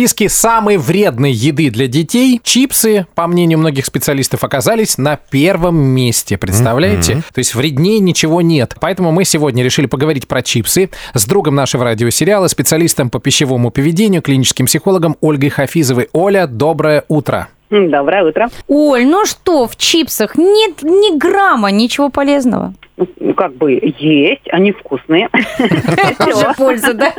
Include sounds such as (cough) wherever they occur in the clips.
списке самой вредной еды для детей чипсы, по мнению многих специалистов, оказались на первом месте. Представляете? Mm-hmm. То есть вреднее ничего нет. Поэтому мы сегодня решили поговорить про чипсы с другом нашего радиосериала, специалистом по пищевому поведению, клиническим психологом Ольгой Хафизовой. Оля, доброе утро. Доброе утро. Оль, ну что, в чипсах нет ни грамма ничего полезного? ну, как бы есть, они вкусные. (laughs) Тоже польза, да?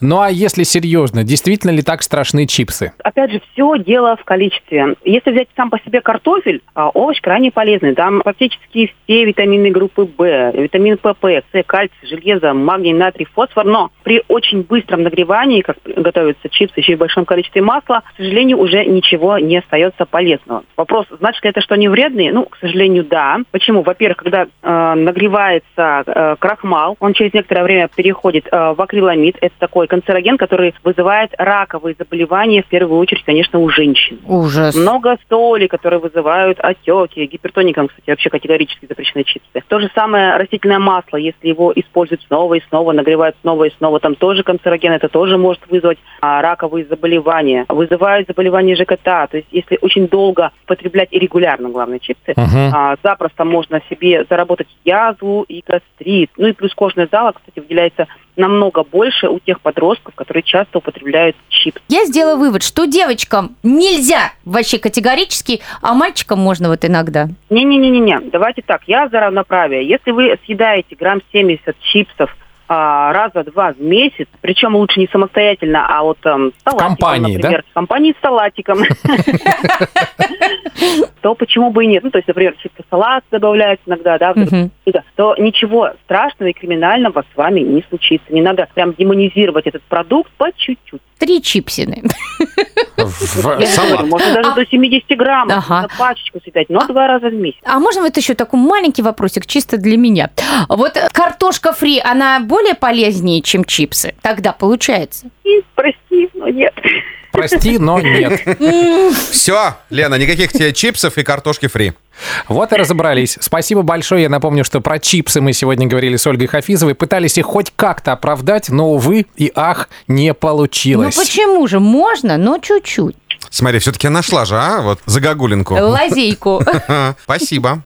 Ну, а если серьезно, действительно ли так страшны чипсы? Опять же, все дело в количестве. Если взять сам по себе картофель, а, овощ крайне полезный. Там практически все витамины группы В, витамин ПП, С, кальций, железо, магний, натрий, фосфор. Но при очень быстром нагревании, как готовятся чипсы, еще и в большом количестве масла, к сожалению, уже ничего не остается полезного. Вопрос, значит ли это, что они вредные? Ну, к сожалению, да. Почему? Во-первых, когда э, нагревается э, крахмал, он через некоторое время переходит э, в акриламид. Это такой канцероген, который вызывает раковые заболевания, в первую очередь, конечно, у женщин. Ужас. Много соли, которые вызывают отеки. Гипертоникам, кстати, вообще категорически запрещены чипсы. То же самое растительное масло, если его используют снова и снова, нагревают снова и снова, там тоже канцероген, это тоже может вызвать а, раковые заболевания. Вызывают заболевания ЖКТ. То есть, если очень долго потреблять и регулярно, главное, чипсы, uh-huh. а, запросто можно себе заработать заработать язву и гастрит. Ну и плюс кожная зала, кстати, выделяется намного больше у тех подростков, которые часто употребляют чипсы. Я сделала вывод, что девочкам нельзя вообще категорически, а мальчикам можно вот иногда. Не-не-не-не, давайте так, я за равноправие. Если вы съедаете грамм 70 чипсов а, раза два в месяц, причем лучше не самостоятельно, а вот эм, в компании, например, да? в компании с салатиком, (laughs) (laughs) то почему бы и нет? Ну, то есть, например, чисто салат добавляют иногда, да, то ничего страшного и криминального с вами не случится. Не надо прям демонизировать этот продукт по чуть-чуть. Три чипсины. Можно даже до 70 граммов на пачечку съедать, но два раза в месяц. А можно вот еще такой маленький вопросик, чисто для меня. Вот картошка фри, она более полезнее, чем чипсы? Тогда получается? Прости, но нет. Прости, но нет. Все, Лена, никаких тебе чипсов и картошки фри. Вот и разобрались. Спасибо большое. Я напомню, что про чипсы мы сегодня говорили с Ольгой Хафизовой. Пытались их хоть как-то оправдать, но, увы и ах, не получилось. Ну почему же? Можно, но чуть-чуть. Смотри, все-таки нашла же, а? Вот загогулинку. Лазейку. (laughs) Спасибо.